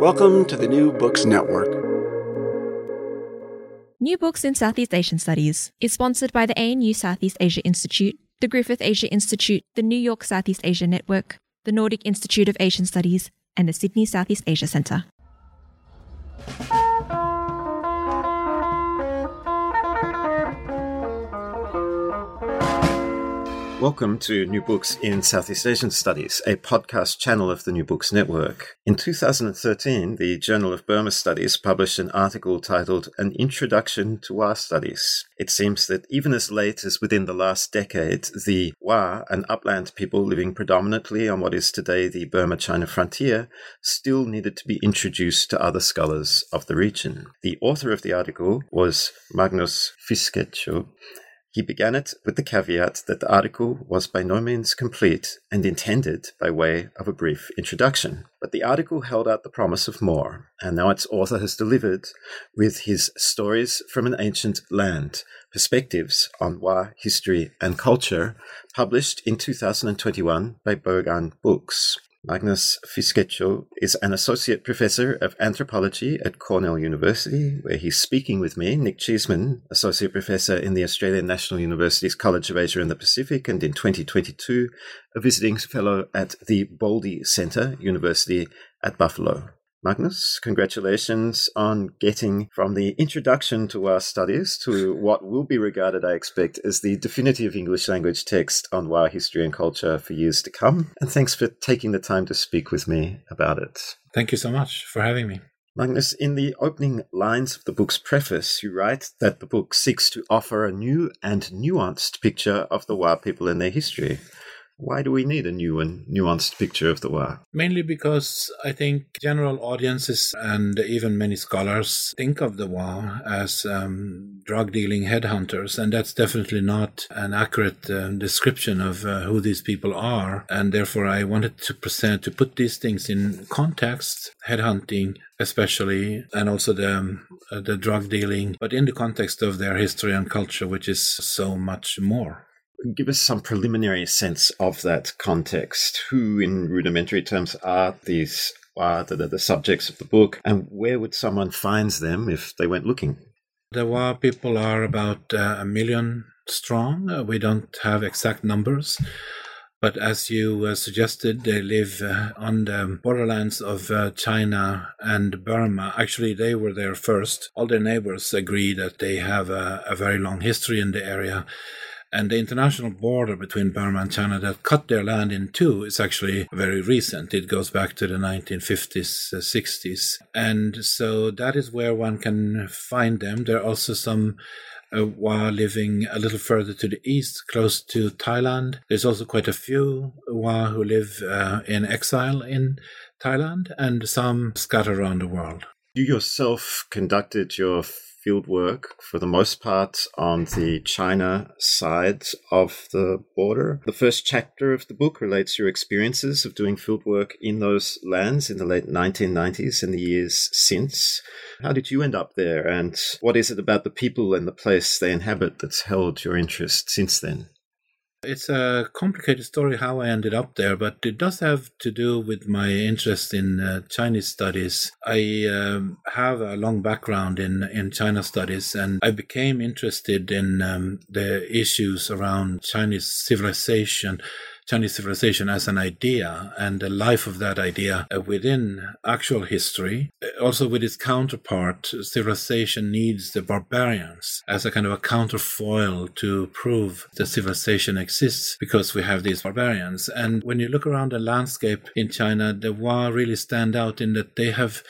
Welcome to the New Books Network. New Books in Southeast Asian Studies is sponsored by the ANU Southeast Asia Institute, the Griffith Asia Institute, the New York Southeast Asia Network, the Nordic Institute of Asian Studies, and the Sydney Southeast Asia Centre. Welcome to New Books in Southeast Asian Studies, a podcast channel of the New Books Network. In 2013, the Journal of Burma Studies published an article titled An Introduction to Wa Studies. It seems that even as late as within the last decade, the Wa, an upland people living predominantly on what is today the Burma China frontier, still needed to be introduced to other scholars of the region. The author of the article was Magnus Fiskesjö, he began it with the caveat that the article was by no means complete and intended by way of a brief introduction. But the article held out the promise of more, and now its author has delivered with his Stories from an Ancient Land Perspectives on Wa History and Culture, published in 2021 by Berghahn Books. Magnus Fiskesjö is an associate professor of anthropology at Cornell University, where he's speaking with me, Nick Cheesman, associate professor in the Australian National University's College of Asia and the Pacific, and in 2022, a visiting fellow at the Baldy Center, University at Buffalo. Magnus, congratulations on getting from the introduction to Wa studies to what will be regarded, I expect, as the definitive English language text on Wa history and culture for years to come. And thanks for taking the time to speak with me about it. Thank you so much for having me. Magnus, in the opening lines of the book's preface, you write that the book seeks to offer a new and nuanced picture of the Wa people and their history. Why do we need a new and nuanced picture of the Wa? Mainly because I think general audiences and even many scholars think of the Wa as um, drug dealing headhunters, and that's definitely not an accurate uh, description of uh, who these people are. And therefore, I wanted to present to put these things in context, headhunting especially, and also the um, the drug dealing, but in the context of their history and culture, which is so much more give us some preliminary sense of that context. Who, in rudimentary terms, are these are the, the subjects of the book, and where would someone find them if they went looking? The Wa people are about uh, a million strong. Uh, we don't have exact numbers. But as you uh, suggested, they live uh, on the borderlands of uh, China and Burma. Actually, they were there first. All their neighbors agree that they have a, a very long history in the area. And the international border between Burma and China that cut their land in two is actually very recent. It goes back to the 1950s, uh, 60s. And so that is where one can find them. There are also some uh, Wa living a little further to the east, close to Thailand. There's also quite a few Wa who live uh, in exile in Thailand and some scattered around the world. You yourself conducted your field work for the most part on the China side of the border. The first chapter of the book relates your experiences of doing field work in those lands in the late 1990s and the years since. How did you end up there, and what is it about the people and the place they inhabit that's held your interest since then? It's a complicated story how I ended up there, but it does have to do with my interest in uh, Chinese studies. I um, have a long background in, in China studies, and I became interested in um, the issues around Chinese civilization Chinese civilization as an idea and the life of that idea within actual history. Also, with its counterpart, civilization needs the barbarians as a kind of a counterfoil to prove that civilization exists because we have these barbarians. And when you look around the landscape in China, the Wa really stand out in that they have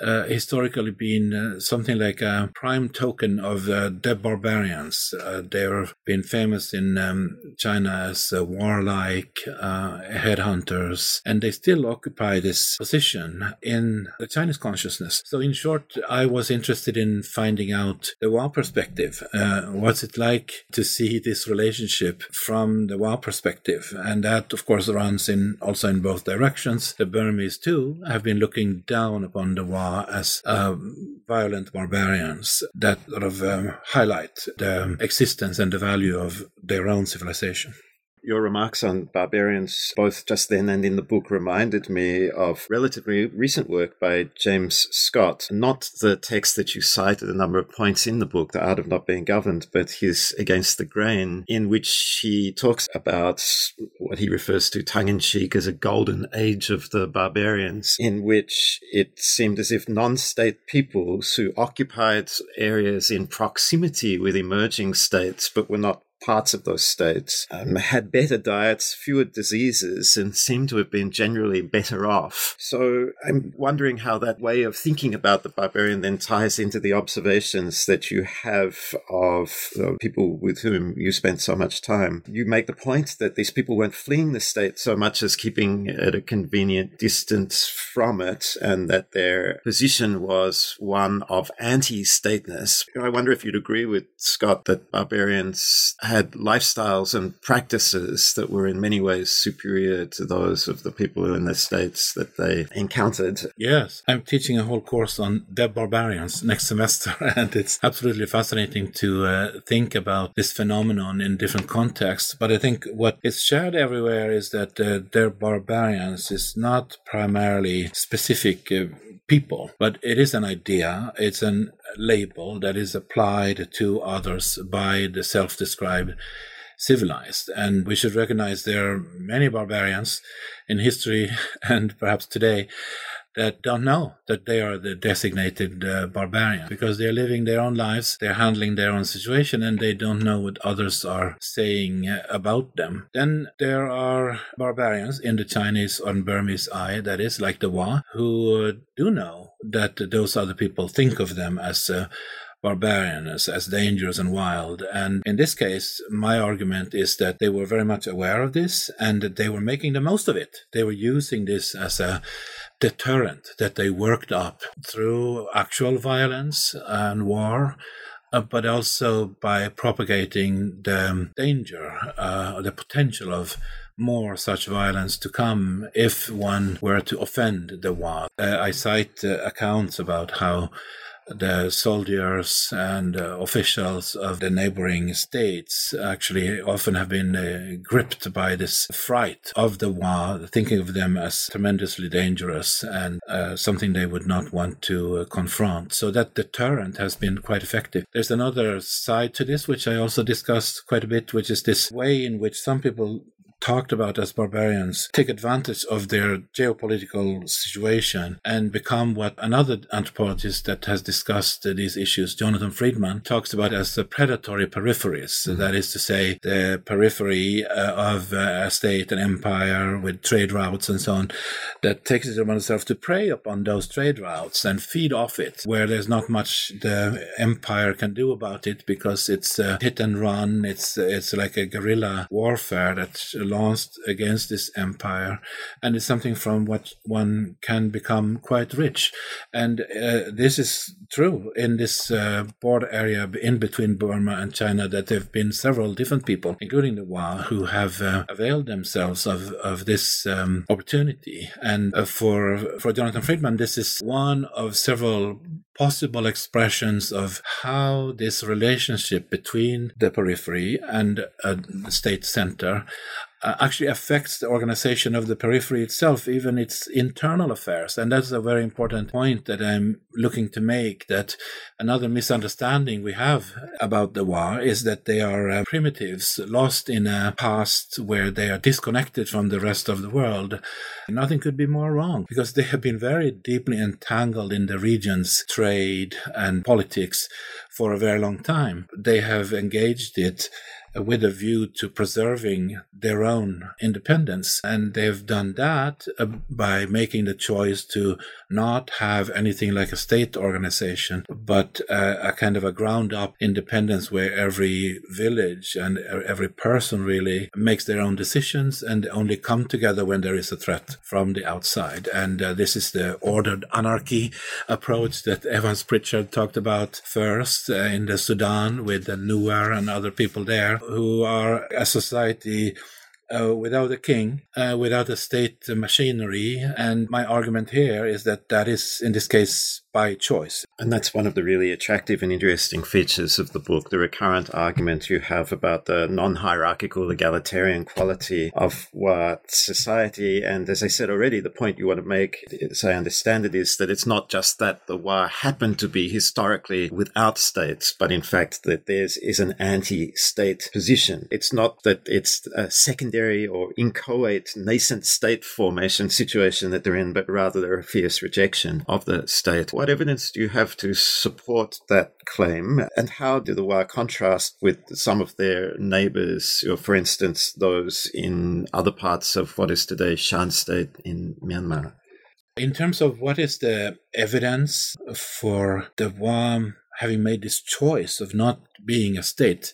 uh, historically been uh, something like a prime token of uh, the barbarians. They've been famous in um, China as uh, warlike uh, headhunters, and they still occupy this position in the Chinese consciousness. So, in short, I was interested in finding out the Wa perspective. what's it like to see this relationship from the Wa perspective? And that, of course, runs in also in both directions. The Burmese too have been looking down upon the As um, violent barbarians that sort of um, highlight the existence and the value of their own civilization. Your remarks on barbarians, both just then and in the book, reminded me of relatively recent work by James Scott. Not the text that you cited a number of points in the book, The Art of Not Being Governed, but his Against the Grain, in which he talks about what he refers to tongue in cheek as a golden age of the barbarians, in which it seemed as if non state peoples who occupied areas in proximity with emerging states but were not parts of those states um, had better diets, fewer diseases, and seemed to have been generally better off. So I'm wondering how that way of thinking about the barbarian then ties into the observations that you have of the people with whom you spent so much time. You make the point that these people weren't fleeing the state so much as keeping at a convenient distance from it, and that their position was one of anti stateness. I wonder if you'd agree with Scott that barbarians had lifestyles and practices that were in many ways superior to those of the people in the states that they encountered. Yes, I'm teaching a whole course on dead barbarians next semester, and it's absolutely fascinating to uh, think about this phenomenon in different contexts. But I think what is shared everywhere is that uh, dead barbarians is not primarily specific. Uh, people, but it is an idea. It's an label that is applied to others by the self described civilized. And we should recognize there are many barbarians in history and perhaps today that don't know that they are the designated uh, barbarian because they're living their own lives, they're handling their own situation, and they don't know what others are saying uh, about them. Then there are barbarians in the Chinese or Burmese eye, that is, like the Wa, who uh, do know that those other people think of them as uh, barbarian, as, as dangerous and wild. And in this case, my argument is that they were very much aware of this and that they were making the most of it. They were using this as a deterrent that they worked up through actual violence and war. Uh, but also by propagating the danger, uh, the potential of more such violence to come if one were to offend the Wa. Uh, I cite uh, accounts about how the soldiers and uh, officials of the neighboring states actually often have been uh, gripped by this fright of the Wa, thinking of them as tremendously dangerous and uh, something they would not want to confront. So that deterrent has been quite effective. There's another side to this, which I also discussed quite a bit, which is this way in which some people talked about as barbarians take advantage of their geopolitical situation and become what another anthropologist that has discussed these issues, Jonathan Friedman, talks about as the predatory peripheries. Mm-hmm. That is to say, the periphery uh, of uh, a state, an empire with trade routes and so on, that takes it upon itself to prey upon those trade routes and feed off it, where there's not much the empire can do about it because it's uh, hit and run. It's it's like a guerrilla warfare that against this empire, and it's something from what one can become quite rich. And uh, this is true in this uh, border area in between Burma and China that there have been several different people, including the Wa, who have uh, availed themselves of, of this um, opportunity. And uh, for, for Jonathan Friedman, this is one of several possible expressions of how this relationship between the periphery and uh, the state center uh, actually affects the organization of the periphery itself, even its internal affairs. And that's a very important point that I'm looking to make that another misunderstanding we have about the Wa is that they are uh, primitives lost in a past where they are disconnected from the rest of the world. Nothing could be more wrong because they have been very deeply entangled in the region's trade and politics for a very long time. They have engaged it with a view to preserving their own independence. And they've done that uh, by making the choice to not have anything like a state organization, but uh, a kind of a ground up independence where every village and every person really makes their own decisions and only come together when there is a threat from the outside. And uh, this is the ordered anarchy approach that Evans Pritchard talked about first uh, in the Sudan with the Nuer and other people there who are a society uh, without a king, uh, without a state machinery. And my argument here is that that is, in this case, by choice. And that's one of the really attractive and interesting features of the book the recurrent argument you have about the non hierarchical egalitarian quality of what society, and as I said already, the point you want to make, as I understand it, is that it's not just that the Wa happened to be historically without states, but in fact that there is an anti state position. It's not that it's a secondary or inchoate nascent state formation situation that they're in, but rather they're a fierce rejection of the state. What evidence do you have to support that claim? And how do the Wa contrast with some of their neighbors, or for instance, those in other parts of what is today Shan State in Myanmar? In terms of what is the evidence for the Wa having made this choice of not being a state,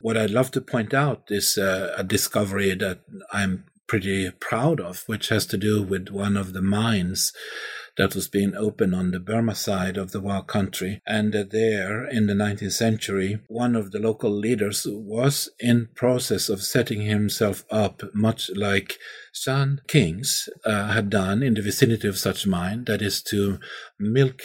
what I'd love to point out is uh, a discovery that I'm pretty proud of, which has to do with one of the mines that was being opened on the Burma side of the Wa country. And there, in the 19th century, one of the local leaders was in process of setting himself up, much like Shan kings uh, had done in the vicinity of such mine, that is to milk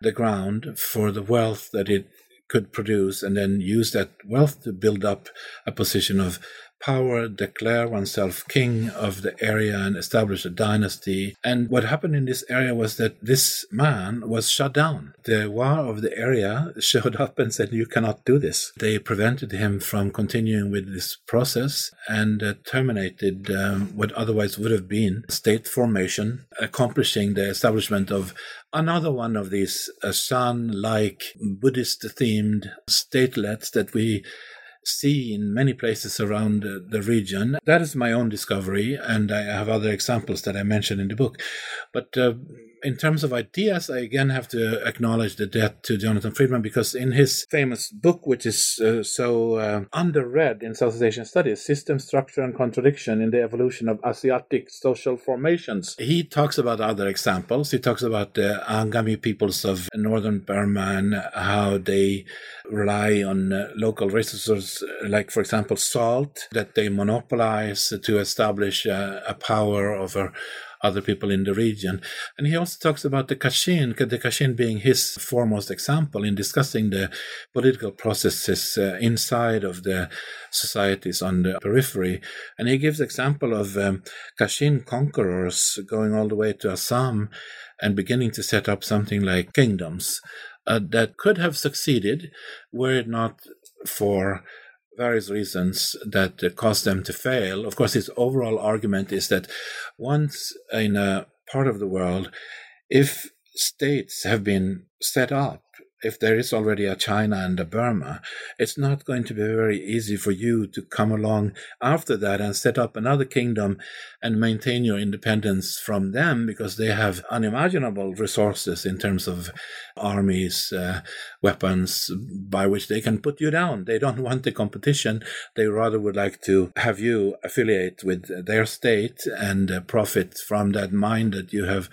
the ground for the wealth that it could produce and then use that wealth to build up a position of power, declare oneself king of the area, and establish a dynasty. And what happened in this area was that this man was shut down. The Wa of the area showed up and said, You cannot do this. They prevented him from continuing with this process and uh, terminated um, what otherwise would have been state formation, accomplishing the establishment of another one of these uh, Shan like Buddhist themed statelets that we see in many places around the region. That is my own discovery, and I have other examples that I mentioned in the book. But uh, in terms of ideas, I again have to acknowledge the debt to Jonathan Friedman because in his famous book, which is uh, so uh, underread in Southeast Asian studies, System, Structure, and Contradiction in the Evolution of Asiatic Social Formations, he talks about other examples. He talks about the Angami peoples of northern Burma and how they rely on uh, local resources, like, for example, salt, that they monopolize to establish uh, a power over other people in the region. And he also talks about the Kachin, the Kachin being his foremost example in discussing the political processes uh, inside of the societies on the periphery. And he gives example of um, Kachin conquerors going all the way to Assam and beginning to set up something like kingdoms. Uh, that could have succeeded were it not for various reasons that uh, caused them to fail. Of course, his overall argument is that once in a part of the world, if states have been set up if there is already a China and a Burma, it's not going to be very easy for you to come along after that and set up another kingdom and maintain your independence from them because they have unimaginable resources in terms of armies, uh, weapons by which they can put you down. They don't want the competition. They rather would like to have you affiliate with their state and uh, profit from that mine that you have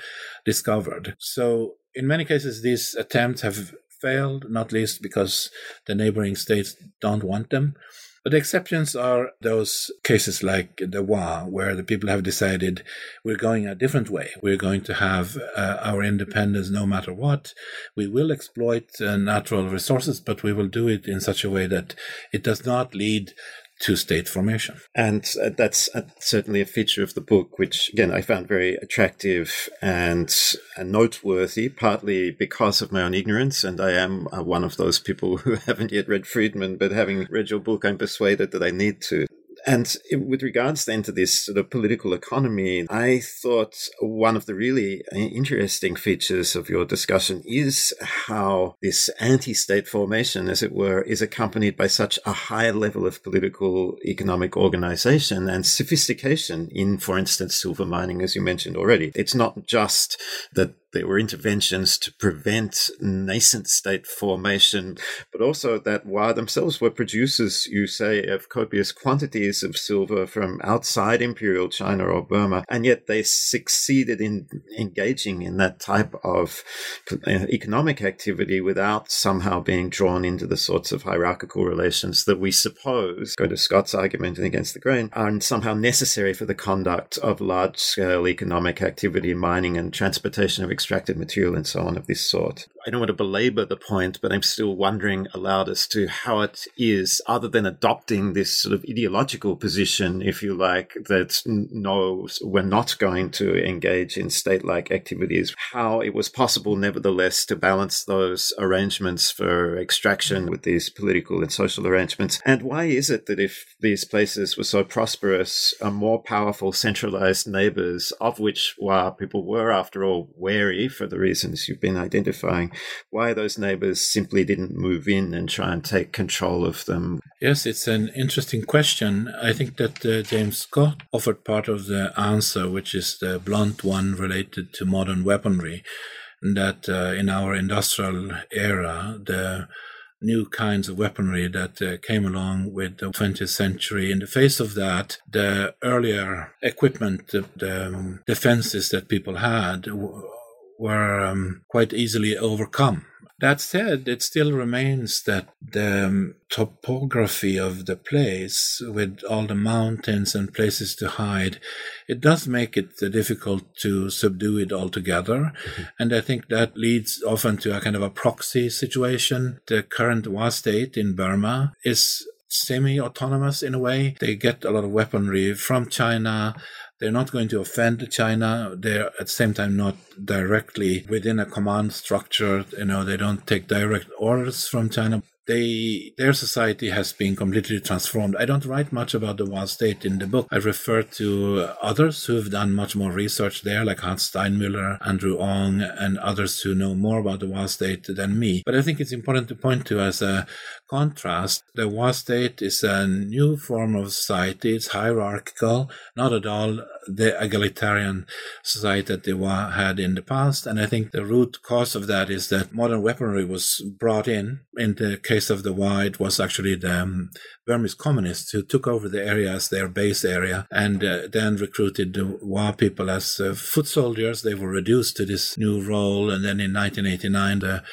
discovered. So in many cases, these attempts have failed, not least because the neighboring states don't want them. But the exceptions are those cases like the Wa, where the people have decided we're going a different way. We're going to have uh, our independence no matter what. We will exploit uh, natural resources, but we will do it in such a way that it does not lead to state formation. And uh, that's uh, certainly a feature of the book, which again I found very attractive and uh, noteworthy, partly because of my own ignorance. And I am uh, one of those people who haven't yet read Friedman, but having read your book, I'm persuaded that I need to. And with regards then to this sort of political economy, I thought one of the really uh, interesting features of your discussion is how this anti state formation, as it were, is accompanied by such a high level of political economic organization and sophistication in, for instance, silver mining, as you mentioned already. It's not just that there were interventions to prevent nascent state formation, but also that Wa themselves were producers, you say, of copious quantities of silver from outside imperial China or Burma, and yet they succeeded in engaging in that type of uh, economic activity without somehow being drawn into the sorts of hierarchical relations that we suppose, go to Scott's argument and against the grain, are somehow necessary for the conduct of large scale economic activity, mining and transportation of extracted material and so on of this sort. I don't want to belabor the point, but I'm still wondering aloud as to how it is, other than adopting this sort of ideological position, if you like, that no, we're not going to engage in state like activities, how it was possible, nevertheless, to balance those arrangements for extraction with these political and social arrangements. And why is it that if these places were so prosperous, a more powerful centralized neighbors, of which Wa people were, after all, wary for the reasons you've been identifying, why those neighbors simply didn't move in and try and take control of them. Yes, it's an interesting question. I think that uh, James Scott offered part of the answer, which is the blunt one related to modern weaponry. That uh, in our industrial era, the new kinds of weaponry that uh, came along with the 20th century. In the face of that, the earlier equipment, the, the um, defenses that people had were um, quite easily overcome. That said, it still remains that the um, topography of the place, with all the mountains and places to hide, it does make it difficult to subdue it altogether. Mm-hmm. And I think that leads often to a kind of a proxy situation. The current Wa state in Burma is semi autonomous in a way. They get a lot of weaponry from China they're not going to offend China. They're at the same time not directly within a command structure. You know, they don't take direct orders from China they their society has been completely transformed. I don't write much about the Wa state in the book. I refer to others who have done much more research there, like Hans Steinmüller, Andrew Ong, and others who know more about the Wa state than me. But I think it's important to point to as a contrast, the Wa state is a new form of society. It's hierarchical, not at all the egalitarian society that the Wa had in the past. And I think the root cause of that is that modern weaponry was brought in. In the case of the Wa, it was actually the um, Burmese communists who took over the area as their base area and uh, then recruited the Wa people as uh, foot soldiers. They were reduced to this new role. And then in 1989, the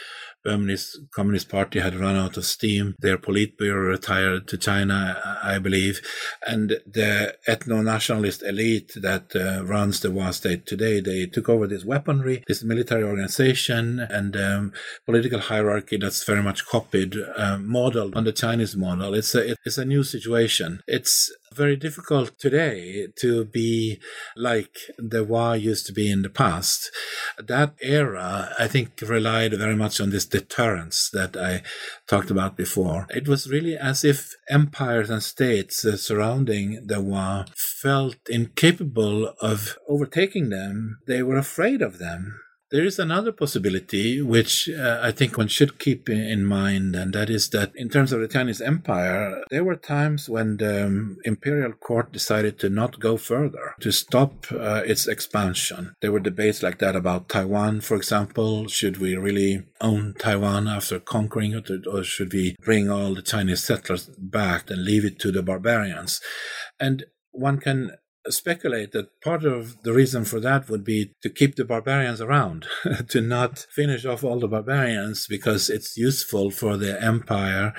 Communist Party had run out of steam. Their Politburo retired to China, I believe. And the ethno-nationalist elite that uh, runs the Wa state today, they took over this weaponry, this military organization and um, political hierarchy that's very much copied, uh, modeled on the Chinese model. It's a, it's a new situation. It's very difficult today to be like the Wa used to be in the past. That era, I think, relied very much on this deterrence that I talked about before. It was really as if empires and states uh, surrounding the Wa felt incapable of overtaking them. They were afraid of them. There is another possibility which uh, I think one should keep in mind, and that is that in terms of the Chinese Empire, there were times when the um, imperial court decided to not go further, to stop uh, its expansion. There were debates like that about Taiwan, for example. Should we really own Taiwan after conquering it, or should we bring all the Chinese settlers back and leave it to the barbarians? And one can speculate that part of the reason for that would be to keep the barbarians around, to not finish off all the barbarians because it's useful for the empire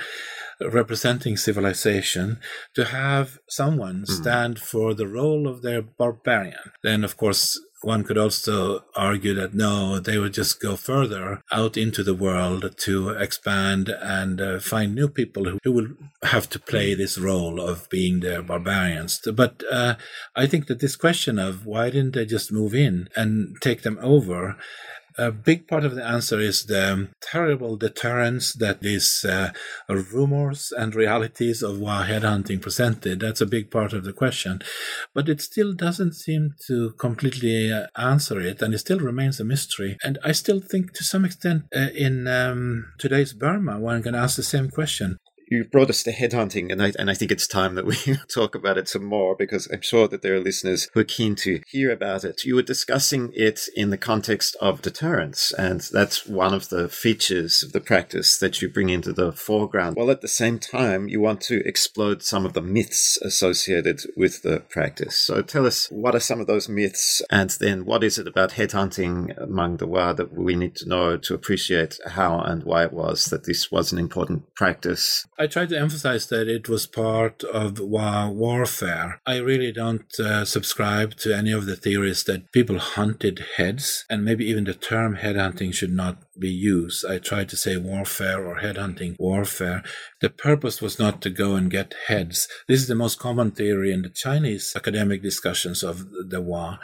representing civilization to have someone hmm. stand for the role of their barbarian. Then, of course, one could also argue that no, they would just go further out into the world to expand and uh, find new people who, who will have to play this role of being the barbarians. But uh, I think that this question of why didn't they just move in and take them over a big part of the answer is the terrible deterrence that these uh, rumors and realities of headhunting presented. That's a big part of the question. But it still doesn't seem to completely uh, answer it, and it still remains a mystery. And I still think to some extent uh, in um, today's Burma, one can ask the same question you brought us to headhunting, and I and I think it's time that we talk about it some more because I'm sure that there are listeners who are keen to hear about it. You were discussing it in the context of deterrence, and that's one of the features of the practice that you bring into the foreground. While at the same time, you want to explode some of the myths associated with the practice. So tell us what are some of those myths, and then what is it about headhunting among the Wa that we need to know to appreciate how and why it was that this was an important practice. I try to emphasize that it was part of warfare. I really don't uh, subscribe to any of the theories that people hunted heads, and maybe even the term headhunting should not be used. I tried to say warfare or headhunting warfare. The purpose was not to go and get heads. This is the most common theory in the Chinese academic discussions of the Wa.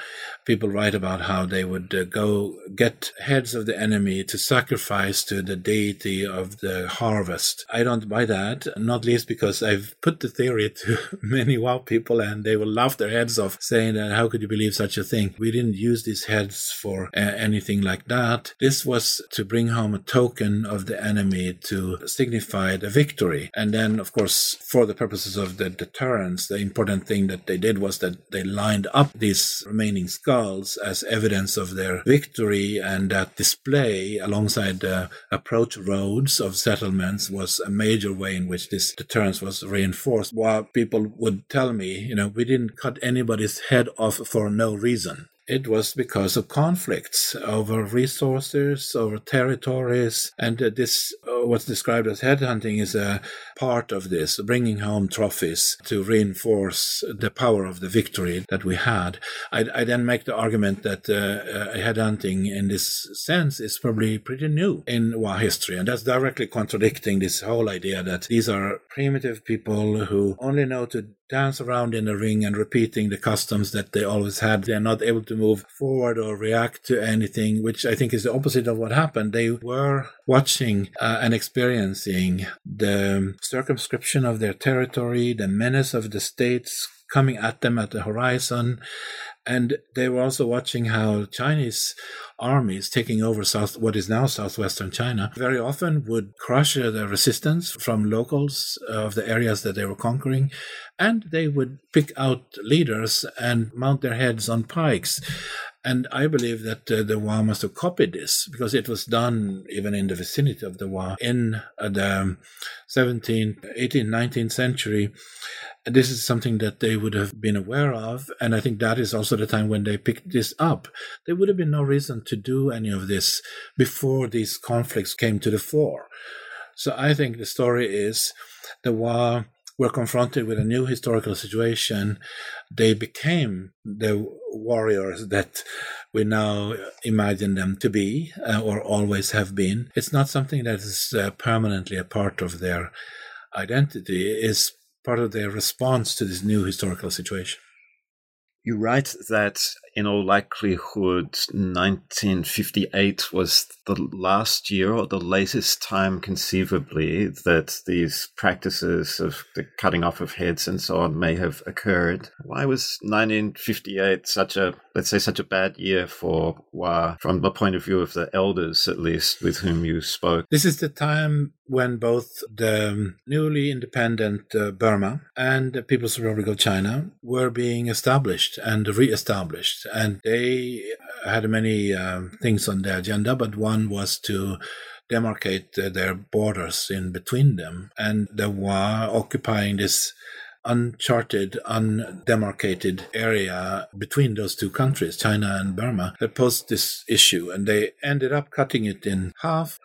People write about how they would uh, go get heads of the enemy to sacrifice to the deity of the harvest. I don't buy that, not least because I've put the theory to many Wa people and they will laugh their heads off saying that how could you believe such a thing? We didn't use these heads for uh, anything like that. This was to bring home a token of the enemy to signify the victory. And then, of course, for the purposes of the deterrence, the important thing that they did was that they lined up these remaining skulls as evidence of their victory, and that display alongside the approach roads of settlements was a major way in which this deterrence was reinforced. While people would tell me, you know, we didn't cut anybody's head off for no reason it was because of conflicts over resources, over territories, and this uh, what's described as headhunting is a part of this, bringing home trophies to reinforce the power of the victory that we had. I, I then make the argument that uh, uh, headhunting in this sense is probably pretty new in Wa history, and that's directly contradicting this whole idea that these are primitive people who only know to dance around in the ring and repeating the customs that they always had. They're not able to move forward or react to anything, which I think is the opposite of what happened. They were watching uh, and experiencing the circumscription of their territory, the menace of the states coming at them at the horizon. And they were also watching how Chinese armies taking over south, what is now southwestern China, very often would crush uh, the resistance from locals of the areas that they were conquering, and they would pick out leaders and mount their heads on pikes. And I believe that uh, the Wa must have copied this because it was done even in the vicinity of the Wa in uh, the 17th, 18th, 19th century this is something that they would have been aware of. And I think that is also the time when they picked this up. There would have been no reason to do any of this before these conflicts came to the fore. So I think the story is the Wa were confronted with a new historical situation. They became the warriors that we now imagine them to be uh, or always have been. It's not something that is uh, permanently a part of their identity. It's part of their response to this new historical situation. You write that in all likelihood, 1958 was the last year or the latest time conceivably that these practices of the cutting off of heads and so on may have occurred. Why was 1958 such a, let's say, such a bad year for Wa from the point of view of the elders, at least, with whom you spoke? This is the time when both the newly independent uh, Burma and the People's Republic of China were being established and and they had many um, things on the agenda, but one was to demarcate uh, their borders in between them, and they were occupying this uncharted, undemarcated area between those two countries, China and Burma, that posed this issue, and they ended up cutting it in half.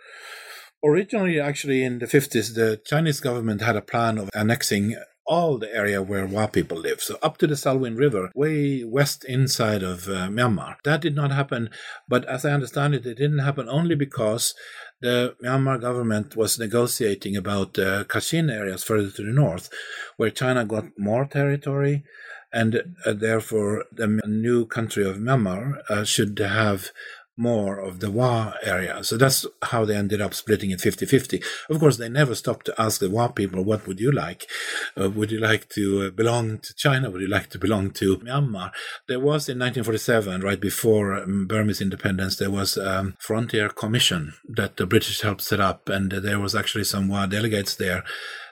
Originally, actually, in the 50s, the Chinese government had a plan of annexing all the area where Wa people live. So up to the Salween River, way west inside of uh, Myanmar. That did not happen. But as I understand it, it didn't happen only because the Myanmar government was negotiating about the uh, Kachin areas further to the north, where China got more territory. And uh, therefore, the new country of Myanmar uh, should have more of the Wa area. So that's how they ended up splitting it 50 50. Of course, they never stopped to ask the Wa people, what would you like? Uh, would you like to uh, belong to China? Would you like to belong to Myanmar? There was in 1947, right before um, Burmese independence, there was a um, frontier commission that the British helped set up, and there was actually some Wa delegates there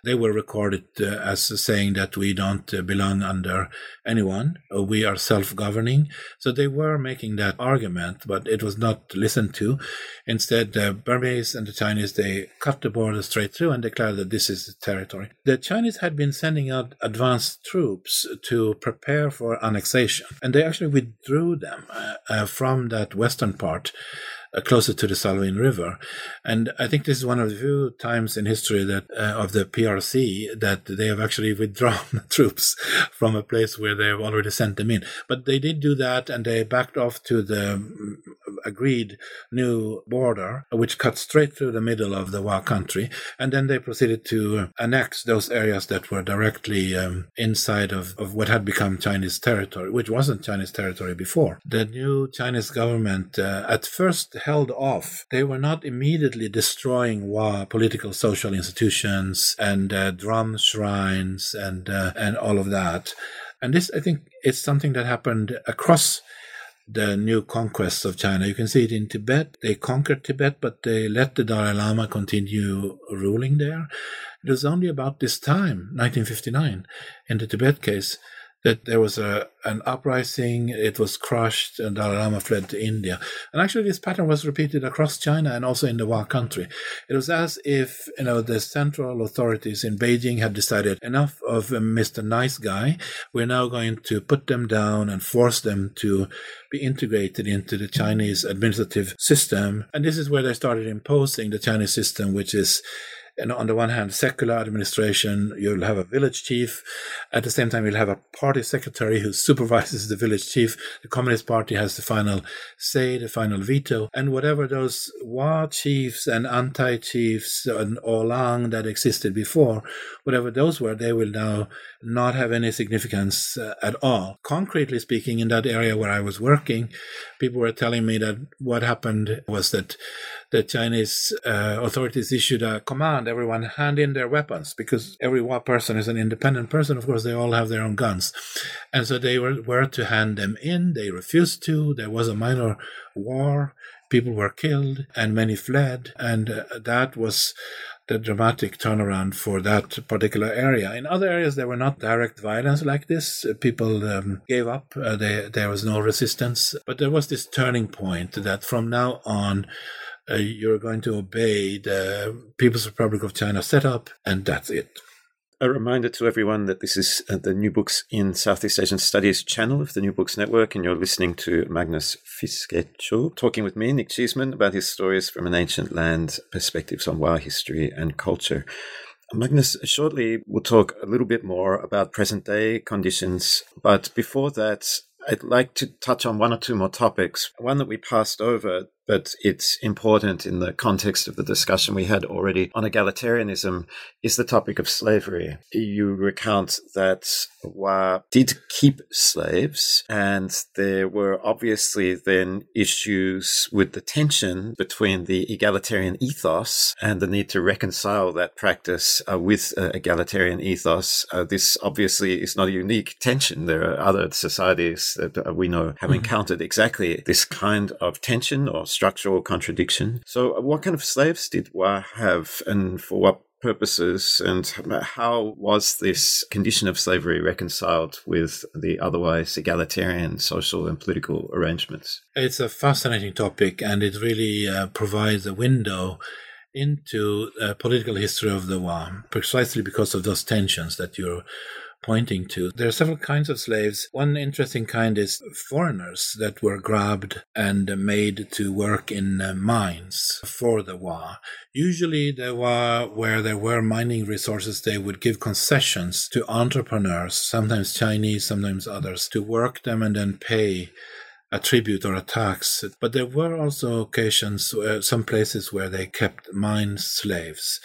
they were recorded uh, as saying that we don't uh, belong under anyone, uh, we are self governing. So they were making that argument, but it was not listened to. Instead, the Burmese and the Chinese, they cut the border straight through and declared that this is the territory. The Chinese had been sending out advanced troops to prepare for annexation, and they actually withdrew them uh, uh, from that western part closer to the Salween River. And I think this is one of the few times in history that uh, of the PRC that they have actually withdrawn troops from a place where they have already sent them in. But they did do that and they backed off to the mm, agreed new border, which cut straight through the middle of the Wa country. And then they proceeded to annex those areas that were directly um, inside of, of what had become Chinese territory, which wasn't Chinese territory before. The new Chinese government uh, at first held off. They were not immediately destroying Wa political social institutions and uh, drum shrines and uh, and all of that. And this, I think, is something that happened across the new conquests of China. You can see it in Tibet. They conquered Tibet, but they let the Dalai Lama continue ruling there. It was only about this time, 1959, in the Tibet case, that there was a an uprising, it was crushed, and Dalai Lama fled to India. And actually, this pattern was repeated across China and also in the Wa country. It was as if you know the central authorities in Beijing had decided enough of Mr. Nice Guy. We're now going to put them down and force them to be integrated into the Chinese administrative system. And this is where they started imposing the Chinese system, which is and on the one hand, secular administration, you'll have a village chief. At the same time, you'll have a party secretary who supervises the village chief. The Communist Party has the final say, the final veto. And whatever those Wa chiefs and anti chiefs and Olang that existed before, whatever those were, they will now not have any significance uh, at all. Concretely speaking, in that area where I was working, people were telling me that what happened was that the Chinese uh, authorities issued a command everyone hand in their weapons because every person is an independent person. Of course, they all have their own guns. And so they were, were to hand them in. They refused to. There was a minor war. People were killed and many fled. And uh, that was the dramatic turnaround for that particular area. In other areas, there were not direct violence like this. People um, gave up. Uh, they, there was no resistance. But there was this turning point that from now on, uh, you're going to obey the People's Republic of China setup, and that's it. A reminder to everyone that this is uh, the New Books in Southeast Asian Studies channel of the New Books Network, and you're listening to Magnus Fiskesjö talking with me, Nick Cheesman, about his stories from an ancient land, perspectives on Wa history and culture. Magnus, shortly we'll talk a little bit more about present day conditions, but before that, I'd like to touch on one or two more topics. One that we passed over but it's important in the context of the discussion we had already on egalitarianism is the topic of slavery. You recount that Wa did keep slaves, and there were obviously then issues with the tension between the egalitarian ethos and the need to reconcile that practice uh, with uh, egalitarian ethos. Uh, this obviously is not a unique tension. There are other societies that uh, we know have mm-hmm. encountered exactly this kind of tension or structural contradiction. So, uh, what kind of slaves did Wa have, and for what purposes, and how was this condition of slavery reconciled with the otherwise egalitarian social and political arrangements? It's a fascinating topic, and it really uh, provides a window into a political history of the Wa, precisely because of those tensions that you're pointing to. There are several kinds of slaves. One interesting kind is foreigners that were grabbed and made to work in uh, mines for the Wa. Usually, the Wa, where there were mining resources, they would give concessions to entrepreneurs, sometimes Chinese, sometimes others, to work them and then pay a tribute or a tax. But there were also occasions, where, some places where they kept mine slaves.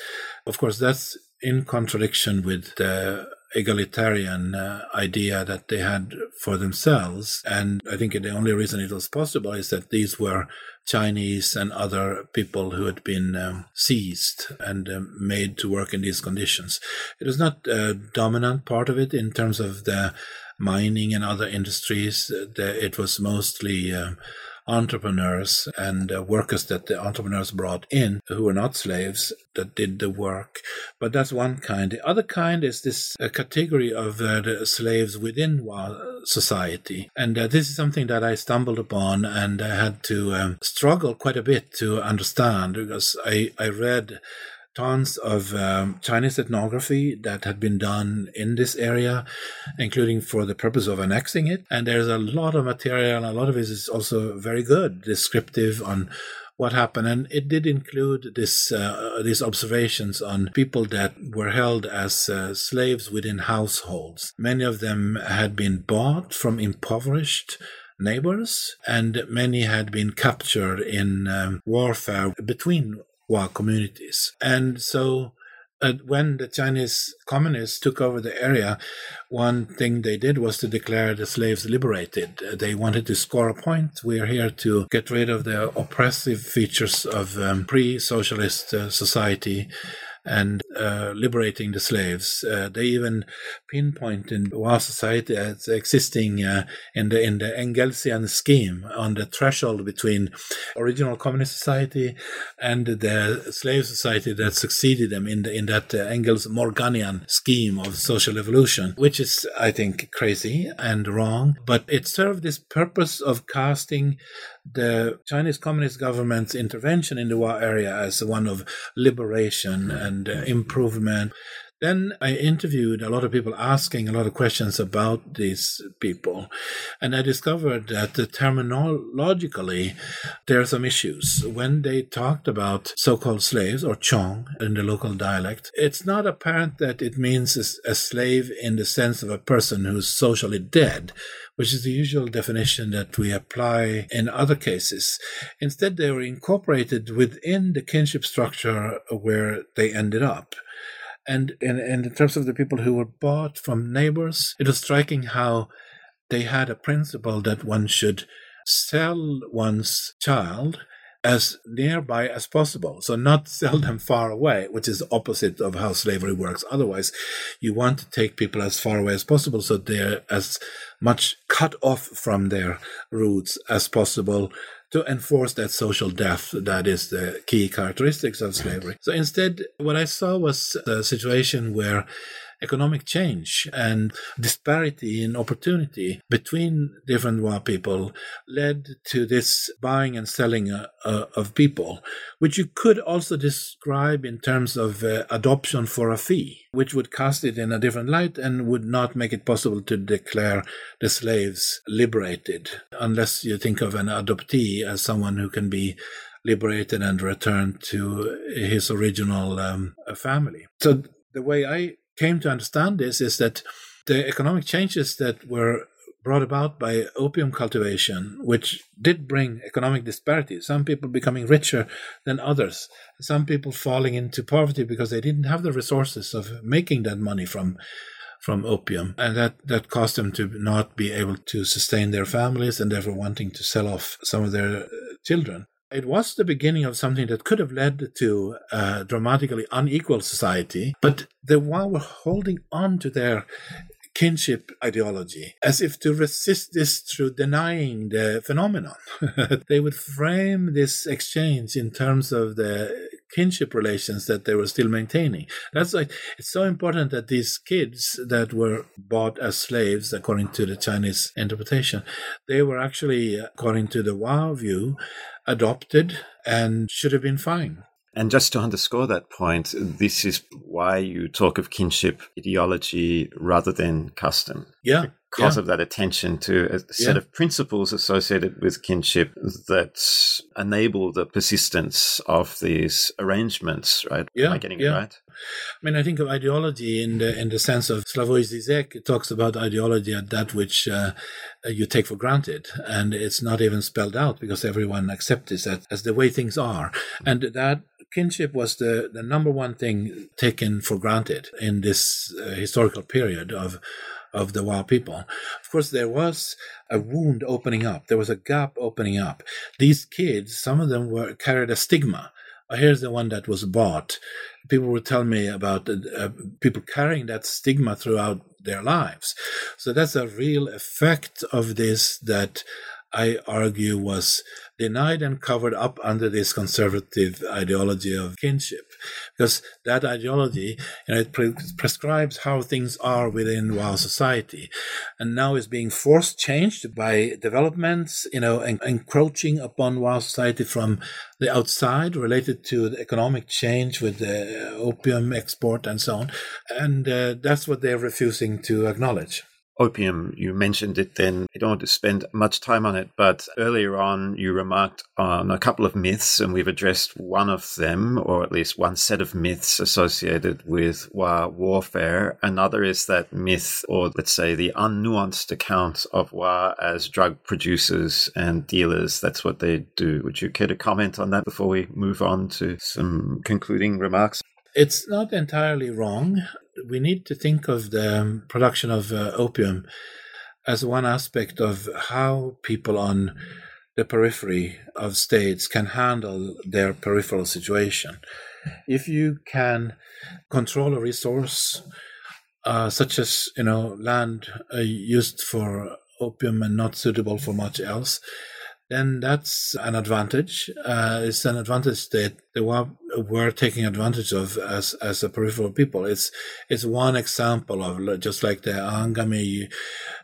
Of course, that's in contradiction with the egalitarian uh, idea that they had for themselves. And I think the only reason it was possible is that these were Chinese and other people who had been um, seized and um, made to work in these conditions. It was not a dominant part of it in terms of the mining and other industries. It was mostly um, entrepreneurs and uh, workers that the entrepreneurs brought in who were not slaves that did the work. But that's one kind. The other kind is this uh, category of uh, the slaves within society. And uh, this is something that I stumbled upon and I had to um, struggle quite a bit to understand because I, I read tons of um, Chinese ethnography that had been done in this area, including for the purpose of annexing it. And there's a lot of material, and a lot of it is also very good, descriptive on what happened, and it did include this uh, these observations on people that were held as uh, slaves within households. Many of them had been bought from impoverished neighbors, and many had been captured in um, warfare between Wa communities. And so uh, when the Chinese communists took over the area, one thing they did was to declare the slaves liberated. Uh, they wanted to score a point. We are here to get rid of the oppressive features of um, pre socialist uh, society and uh, liberating the slaves. Uh, they even pinpoint in Wa society as existing uh, in the in the Engelsian scheme on the threshold between original communist society and the slave society that succeeded them in the, in that uh, Engels Morganian scheme of social evolution, which is I think crazy and wrong, but it served this purpose of casting the Chinese Communist government's intervention in the Wa area as one of liberation and uh, improvement. Then I interviewed a lot of people asking a lot of questions about these people. And I discovered that the terminologically, there are some issues. When they talked about so called slaves or chong in the local dialect, it's not apparent that it means a slave in the sense of a person who's socially dead which is the usual definition that we apply in other cases. Instead, they were incorporated within the kinship structure where they ended up. And in, in terms of the people who were bought from neighbors, it was striking how they had a principle that one should sell one's child as nearby as possible. So not sell them far away, which is opposite of how slavery works. Otherwise, you want to take people as far away as possible so they're as much cut off from their roots as possible to enforce that social death that is the key characteristics of slavery. So instead, what I saw was a situation where economic change and disparity in opportunity between different Wa people led to this buying and selling uh, uh, of people, which you could also describe in terms of uh, adoption for a fee, which would cast it in a different light and would not make it possible to declare the slaves liberated, unless you think of an adoptee as someone who can be liberated and returned to his original um, family. So the way I came to understand this is that the economic changes that were brought about by opium cultivation, which did bring economic disparity, some people becoming richer than others, some people falling into poverty because they didn't have the resources of making that money from from opium and that that caused them to not be able to sustain their families and therefore wanting to sell off some of their uh, children it was the beginning of something that could have led to a dramatically unequal society, but the Wa were holding on to their kinship ideology as if to resist this through denying the phenomenon. they would frame this exchange in terms of the kinship relations that they were still maintaining. That's like it's so important that these kids that were bought as slaves, according to the Chinese interpretation, they were actually, according to the Wa view, adopted and should have been fine. And just to underscore that point, this is why you talk of kinship ideology rather than custom. Yeah. Because yeah. of that attention to a set yeah. of principles associated with kinship that enable the persistence of these arrangements, right? Yeah. Am I getting yeah. it right? I mean, I think of ideology in the in the sense of Slavoj Zizek. It talks about ideology at that which uh, you take for granted, and it's not even spelled out because everyone accepts it as, as the way things are, and that kinship was the, the number one thing taken for granted in this uh, historical period of of the Wa people. Of course, there was a wound opening up. There was a gap opening up. These kids, some of them were carried a stigma. Oh, here's the one that was bought. People would tell me about uh, people carrying that stigma throughout their lives. So that's a real effect of this that I argue was denied and covered up under this conservative ideology of kinship. Because that ideology, you know, it pre- prescribes how things are within Wa society. And now is being forced changed by developments, you know, en- encroaching upon Wa society from the outside related to the economic change with the opium export and so on. And uh, that's what they're refusing to acknowledge. Opium. You mentioned it then. I don't want to spend much time on it, but earlier on you remarked on a couple of myths, and we've addressed one of them, or at least one set of myths associated with Wa warfare. Another is that myth, or let's say the unnuanced account of Wa as drug producers and dealers. That's what they do. Would you care to comment on that before we move on to some concluding remarks? It's not entirely wrong we need to think of the production of uh, opium as one aspect of how people on the periphery of states can handle their peripheral situation. If you can control a resource, uh, such as you know land uh, used for opium and not suitable for much else, then that's an advantage. Uh, it's an advantage that they were, were taking advantage of as as a peripheral people. It's it's one example of just like the Angami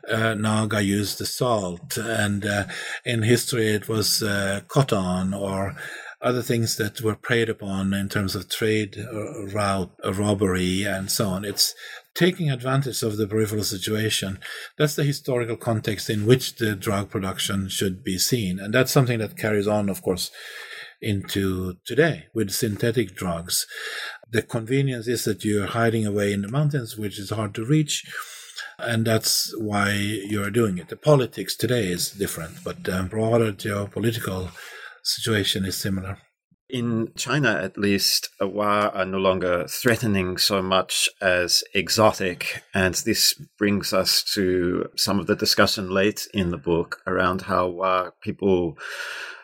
uh, Naga used the salt, and uh, in history it was uh, cotton or other things that were preyed upon in terms of trade uh, route, uh, robbery, and so on. It's taking advantage of the peripheral situation. That's the historical context in which the drug production should be seen. And that's something that carries on, of course, into today with synthetic drugs. The convenience is that you're hiding away in the mountains, which is hard to reach. And that's why you're doing it. The politics today is different, but the broader geopolitical situation is similar. In China, at least, Wa are no longer threatening so much as exotic. And this brings us to some of the discussion late in the book around how Wa people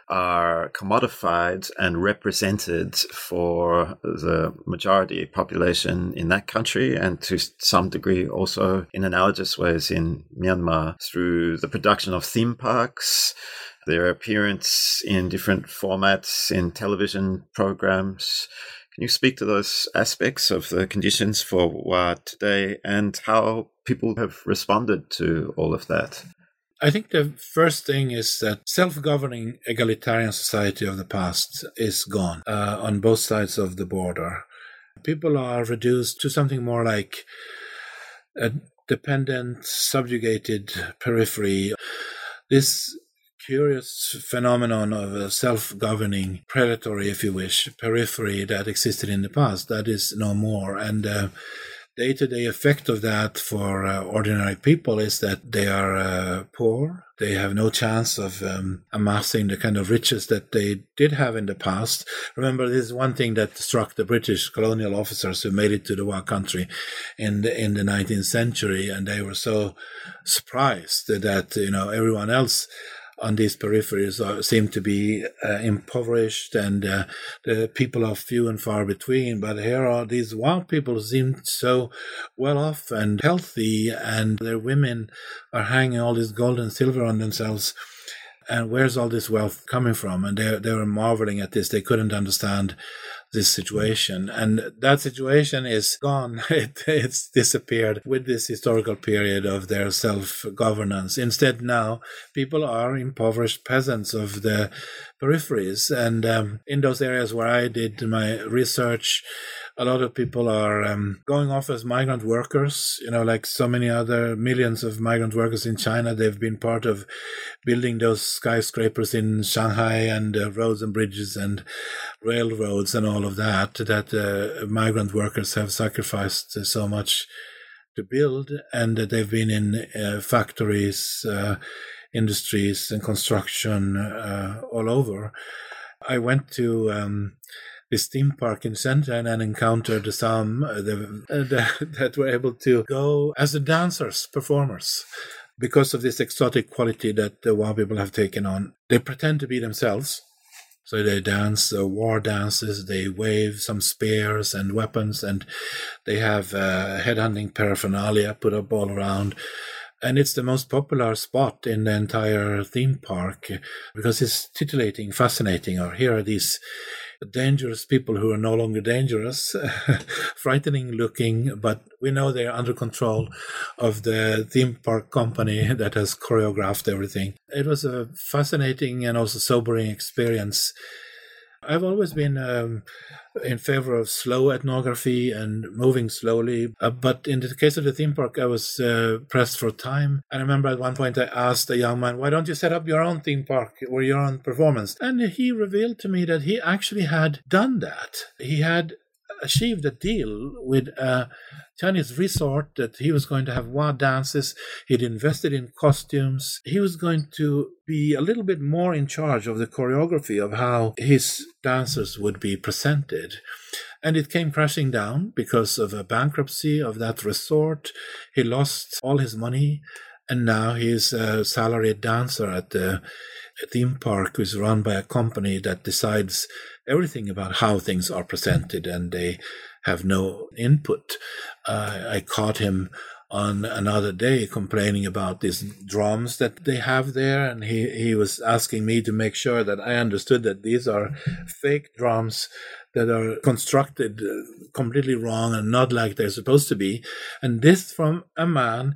are commodified and represented for the majority population in that country and to some degree also in analogous ways in Myanmar through the production of theme parks their appearance in different formats in television programs. Can you speak to those aspects of the conditions for Wa today and how people have responded to all of that? I think the first thing is that self governing egalitarian society of the past is gone uh, on both sides of the border. People are reduced to something more like a dependent, subjugated periphery. This curious phenomenon of a self-governing predatory, if you wish, periphery that existed in the past. That is no more. And uh, day-to-day effect of that for uh, ordinary people is that they are uh, poor. They have no chance of um, amassing the kind of riches that they did have in the past. Remember, this is one thing that struck the British colonial officers who made it to the Wa country in the, in the 19th century, and they were so surprised that you know everyone else on these peripheries are, seem to be uh, impoverished and uh, the people are few and far between. But here are these wild people who seem so well off and healthy, and their women are hanging all this gold and silver on themselves. And where's all this wealth coming from? And they they were marveling at this. They couldn't understand this situation. And that situation is gone. It, it's disappeared with this historical period of their self governance. Instead, now people are impoverished peasants of the peripheries. And um, in those areas where I did my research, a lot of people are um, going off as migrant workers. You know, like so many other millions of migrant workers in China, they've been part of building those skyscrapers in Shanghai and uh, roads and bridges and railroads and all of that. That uh, migrant workers have sacrificed so much to build, and that they've been in uh, factories, uh, industries, and construction uh, all over. I went to um, this theme park in Shenzhen and encountered some uh, the, uh, the, that were able to go as the dancers, performers, because of this exotic quality that the Wa people have taken on. They pretend to be themselves. So they dance uh, war dances, they wave some spears and weapons, and they have uh, headhunting paraphernalia put up all around and it's the most popular spot in the entire theme park because it's titillating, fascinating. Or here are these dangerous people who are no longer dangerous, frightening looking, but we know they're under control of the theme park company that has choreographed everything. It was a fascinating and also sobering experience. I've always been um, in favor of slow ethnography and moving slowly. Uh, but in the case of the theme park, I was uh, pressed for time. I remember at one point I asked a young man, why don't you set up your own theme park or your own performance? And he revealed to me that he actually had done that. He had achieved a deal with a Chinese resort that he was going to have wild dances. He'd invested in costumes. He was going to be a little bit more in charge of the choreography of how his dancers would be presented. And it came crashing down because of a bankruptcy of that resort. He lost all his money, and now he's a salaried dancer at the theme park, is run by a company that decides everything about how things are presented and they have no input. Uh, I caught him on another day complaining about these drums that they have there and he, he was asking me to make sure that I understood that these are fake drums that are constructed uh, completely wrong and not like they're supposed to be and this from a man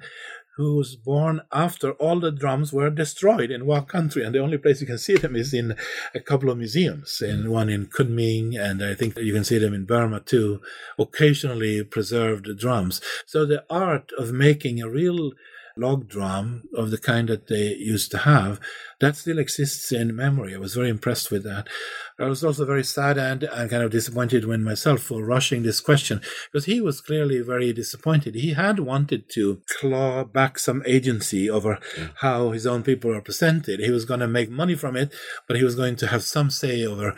who was born after all the drums were destroyed in Wa country, and the only place you can see them is in a couple of museums, in mm. one in Kunming, and I think you can see them in Burma too. Occasionally preserved drums. So the art of making a real log drum of the kind that they used to have, that still exists in memory. I was very impressed with that. I was also very sad and, and kind of disappointed when myself for rushing this question because he was clearly very disappointed. He had wanted to claw back some agency over yeah. how his own people are presented. He was going to make money from it, but he was going to have some say over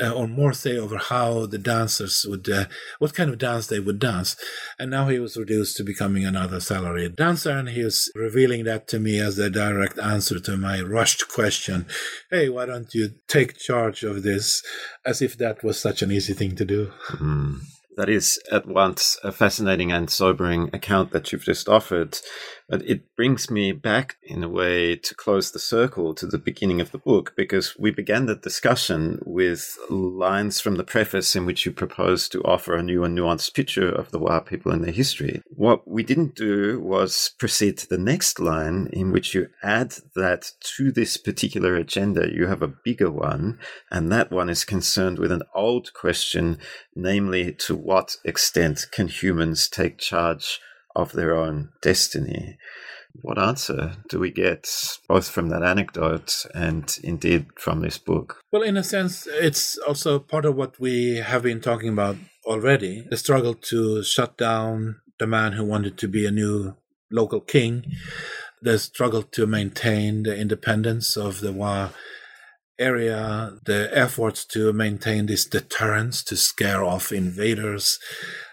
uh, or more say over how the dancers would, uh, what kind of dance they would dance. And now he was reduced to becoming another salaried dancer, and he was revealing that to me as a direct answer to my rushed question. Hey, why don't you take charge of this? As if that was such an easy thing to do. Mm. That is at once a fascinating and sobering account that you've just offered. But it brings me back, in a way, to close the circle to the beginning of the book, because we began the discussion with lines from the preface in which you propose to offer a new and nuanced picture of the Wa people and their history. What we didn't do was proceed to the next line, in which you add that to this particular agenda, you have a bigger one, and that one is concerned with an old question, namely, to what extent can humans take charge? Of their own destiny. What answer do we get both from that anecdote and indeed from this book? Well, in a sense, it's also part of what we have been talking about already the struggle to shut down the man who wanted to be a new local king, the struggle to maintain the independence of the Wa area, the efforts to maintain this deterrence to scare off invaders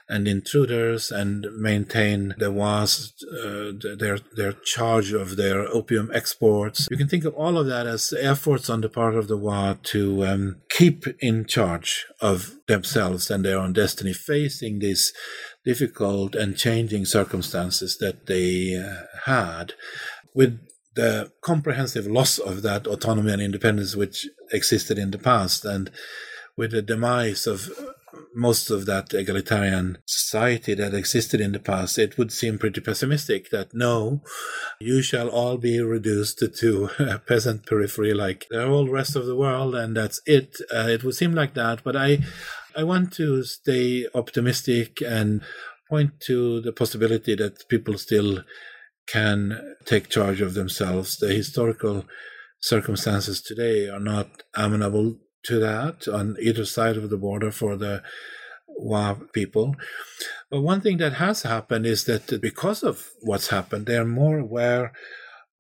and intruders and maintain the was uh, their their charge of their opium exports. You can think of all of that as efforts on the part of the Wa to um, keep in charge of themselves and their own destiny, facing these difficult and changing circumstances that they uh, had, with the comprehensive loss of that autonomy and independence which existed in the past, and with the demise of most of that egalitarian society that existed in the past, it would seem pretty pessimistic that no, you shall all be reduced to a peasant periphery like the whole rest of the world, and that's it. Uh, it would seem like that, but I, I want to stay optimistic and point to the possibility that people still can take charge of themselves. The historical circumstances today are not amenable to that on either side of the border for the Wa people. But one thing that has happened is that because of what's happened, they are more aware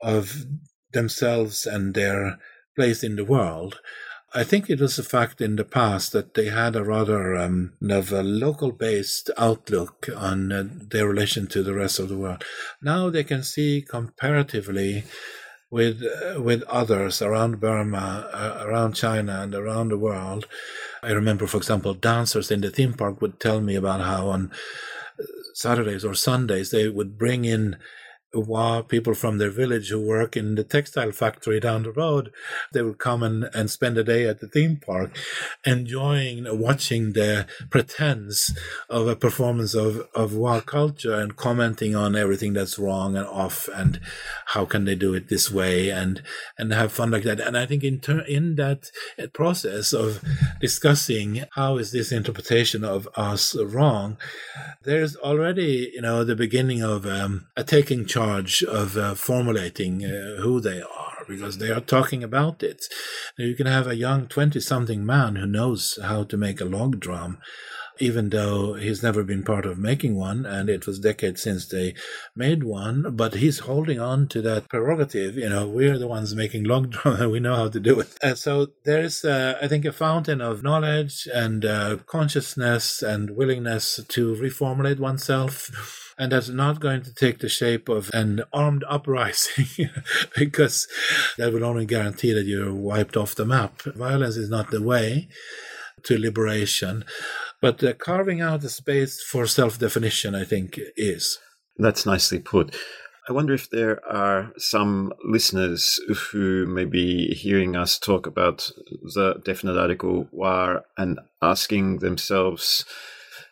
of themselves and their place in the world. I think it was a fact in the past that they had a rather um, of a local based outlook on uh, their relation to the rest of the world. Now they can see comparatively with uh, with others around Burma, uh, around China, and around the world. I remember, for example, dancers in the theme park would tell me about how on uh, Saturdays or Sundays they would bring in People from their village who work in the textile factory down the road, they will come and, and spend a day at the theme park, enjoying watching the pretense of a performance of, of Wa culture and commenting on everything that's wrong and off and how can they do it this way and and have fun like that. And I think in ter- in that process of discussing how is this interpretation of us wrong, there's already you know the beginning of um, a taking charge charge of uh, formulating uh, who they are because they are talking about it. You can have a young 20 something man who knows how to make a log drum even though he's never been part of making one and it was decades since they made one but he's holding on to that prerogative. You know we're the ones making log drum and we know how to do it. And so there's uh, i think a fountain of knowledge and uh, consciousness and willingness to reformulate oneself and that's not going to take the shape of an armed uprising because that will only guarantee that you're wiped off the map. Violence is not the way to liberation, but uh, carving out a space for self definition, I think, is. That's nicely put. I wonder if there are some listeners who may be hearing us talk about the definite article Wa and asking themselves,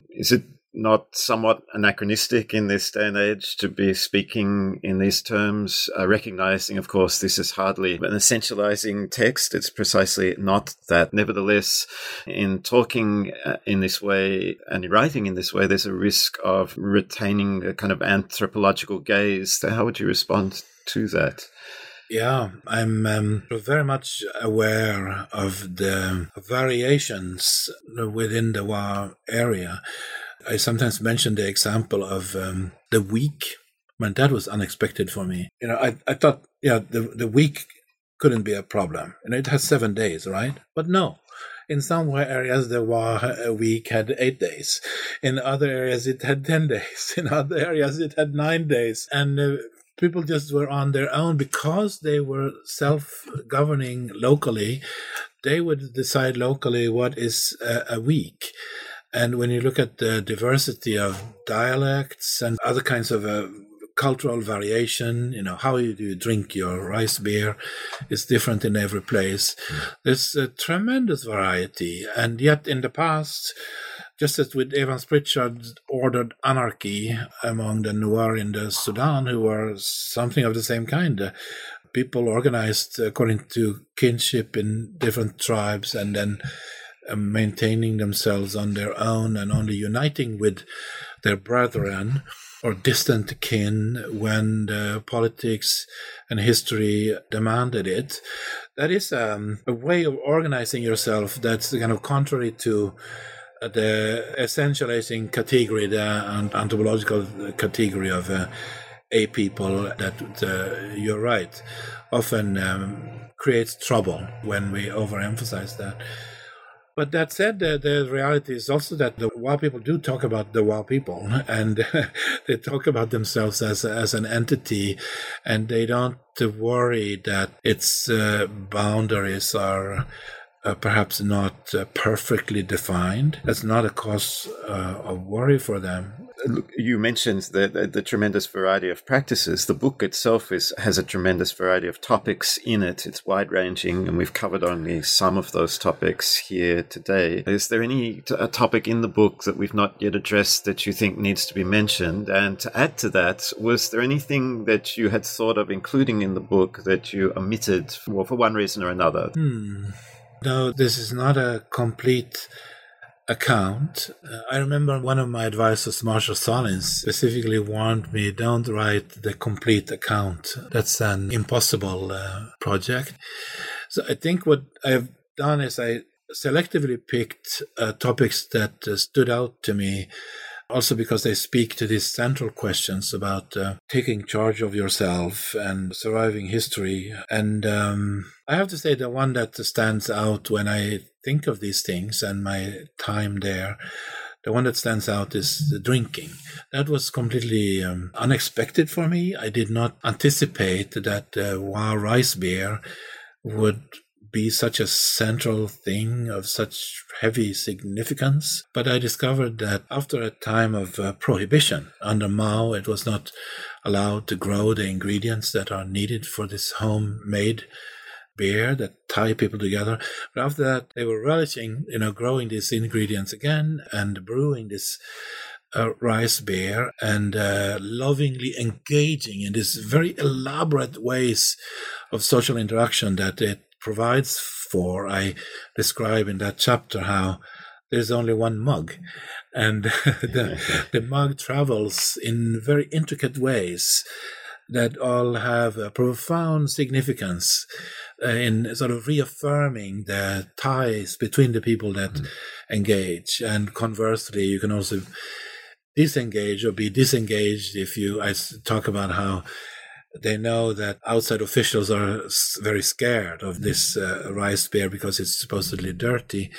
is it not somewhat anachronistic in this day and age to be speaking in these terms, uh, recognizing, of course, this is hardly an essentializing text. It's precisely not that. Nevertheless, in talking uh, in this way and in writing in this way, there's a risk of retaining a kind of anthropological gaze. How would you respond to that? Yeah, I'm um, very much aware of the variations within the Wa area. I sometimes mention the example of um, the week. Man, that was unexpected for me. You know, I, I thought, yeah, the, the week couldn't be a problem. And it has seven days, right? But no. In some areas, the week had eight days. In other areas, it had 10 days. In other areas, it had nine days. And uh, people just were on their own because they were self governing locally. They would decide locally what is a week. And when you look at the diversity of dialects and other kinds of uh, cultural variation, you know, how you, do you drink your rice beer is different in every place. Mm. There's a tremendous variety. And yet in the past, just as with Evans Pritchard ordered anarchy among the Nuer in the Sudan, who were something of the same kind. Uh, people organized according to kinship in different tribes and then maintaining themselves on their own and only uniting with their brethren or distant kin when the politics and history demanded it. That is um, a way of organizing yourself that's kind of contrary to the essentializing category, the anthropological category of uh, a people that uh, you're right often um, creates trouble when we overemphasize that. But that said, the, the reality is also that the Wa people do talk about the Wa people, and they talk about themselves as as an entity, and they don't worry that its uh, boundaries are uh, perhaps not uh, perfectly defined. That's not a cause uh, of worry for them. You mentioned the, the, the, tremendous variety of practices. The book itself is, has a tremendous variety of topics in it. It's wide ranging, and we've covered only some of those topics here today. Is there any t- a topic in the book that we've not yet addressed that you think needs to be mentioned? And to add to that, was there anything that you had thought of including in the book that you omitted, well, for one reason or another? Hmm. No, this is not a complete account. Uh, I remember one of my advisors, Marshall Sahlins, specifically warned me don't write the complete account. That's an impossible uh, project. So I think what I've done is I selectively picked uh, topics that uh, stood out to me also because they speak to these central questions about uh, taking charge of yourself and surviving history. And um, I have to say, the one that stands out when I think of these things and my time there. The one that stands out is the drinking. That was completely um, unexpected for me. I did not anticipate that uh, rice beer would be such a central thing of such heavy significance. But I discovered that after a time of uh, prohibition under Mao, it was not allowed to grow the ingredients that are needed for this homemade beer that tie people together. But after that, they were relishing, you know, growing these ingredients again and brewing this uh, rice beer and uh, lovingly engaging in these very elaborate ways of social interaction that it provides for. I describe in that chapter how there's only one mug and the, the mug travels in very intricate ways that all have a profound significance uh, in sort of reaffirming the ties between the people that mm. engage. And conversely, you can also disengage or be disengaged if you, I talk about how they know that outside officials are very scared of this uh, rice beer because it's supposedly dirty.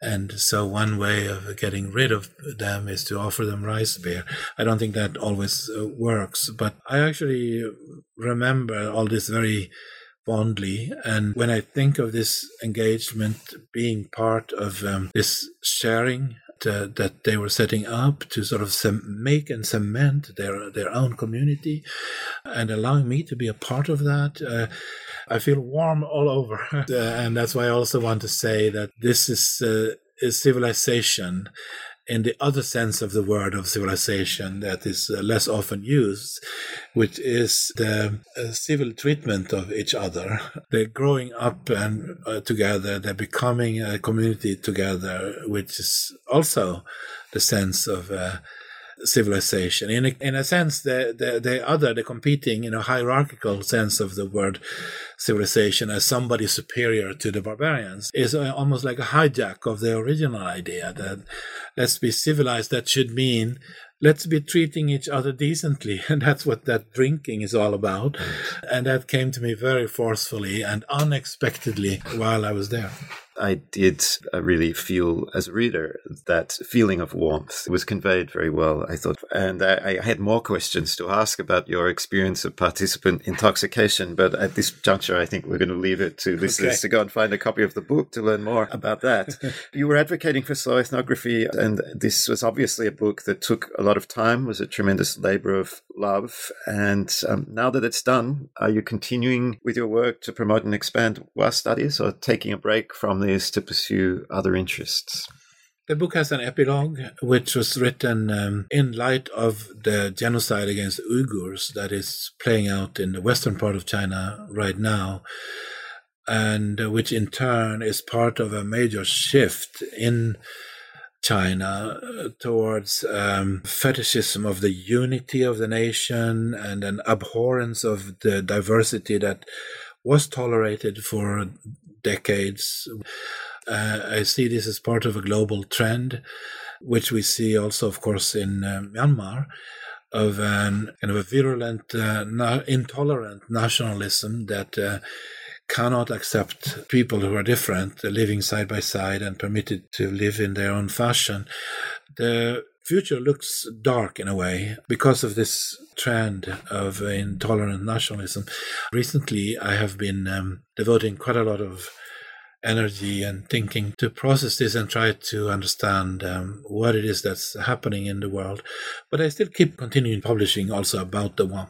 And so one way of getting rid of them is to offer them rice beer. I don't think that always uh, works, but I actually remember all this very fondly. And when I think of this engagement being part of um, this sharing uh, that they were setting up to sort of make and cement their their own community, and allowing me to be a part of that. Uh, I feel warm all over, and that's why I also want to say that this is uh, is civilization in the other sense of the word of civilization that is uh, less often used, which is the uh, civil treatment of each other. They're growing up and uh, together, they're becoming a community together, which is also the sense of uh, civilization. In a, in a sense, the, the, the other, the competing in a hierarchical sense of the word civilization as somebody superior to the barbarians is uh, almost like a hijack of the original idea that let's be civilized. That should mean let's be treating each other decently. And that's what that drinking is all about. And that came to me very forcefully and unexpectedly while I was there. I did uh, really feel as a reader that feeling of warmth was conveyed very well, I thought. And I, I, had more questions to ask about your experience of participant intoxication, but at this juncture, I think we're going to leave it to listeners okay. to go and find a copy of the book to learn more about that. you were advocating for slow ethnography, and this was obviously a book that took a lot of time, was a tremendous labor of love. And um, now that it's done, are you continuing with your work to promote and expand Wa studies or taking a break from the is to pursue other interests. The book has an epilogue, which was written um, in light of the genocide against Uyghurs that is playing out in the western part of China right now, and uh, which in turn is part of a major shift in China uh, towards um, fetishism of the unity of the nation and an abhorrence of the diversity that was tolerated for decades. Uh, I see this as part of a global trend, which we see also, of course, in uh, Myanmar, of an kind of a virulent, uh, na- intolerant nationalism that uh, cannot accept people who are different living side by side and permitted to live in their own fashion. The future looks dark in a way because of this trend of intolerant nationalism. Recently, I have been um, devoting quite a lot of energy and thinking to process this and try to understand um, what it is that's happening in the world. But I still keep continuing publishing also about the Wa.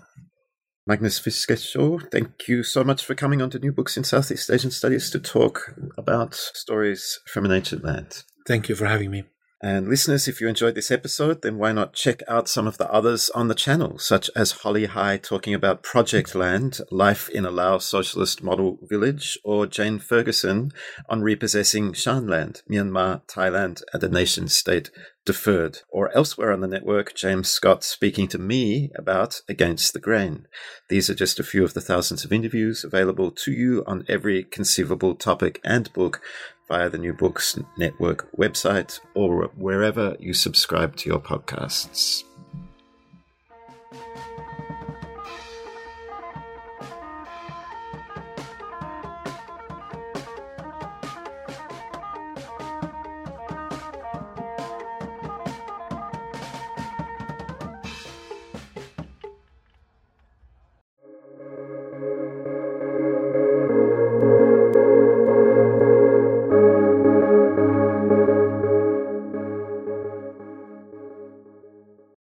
Magnus Fiskesjö, thank you so much for coming on to New Books in Southeast Asian Studies to talk about stories from an ancient land. Thank you for having me. And listeners, if you enjoyed this episode, then why not check out some of the others on the channel, such as Holly High talking about Projectland, life in a Lao socialist model village, or Jane Ferguson on repossessing Shanland, Myanmar, Thailand, and a nation state deferred. Or elsewhere on the network, James Scott speaking to me about Against the Grain. These are just a few of the thousands of interviews available to you on every conceivable topic and book via the New Books Network website or wherever you subscribe to your podcasts.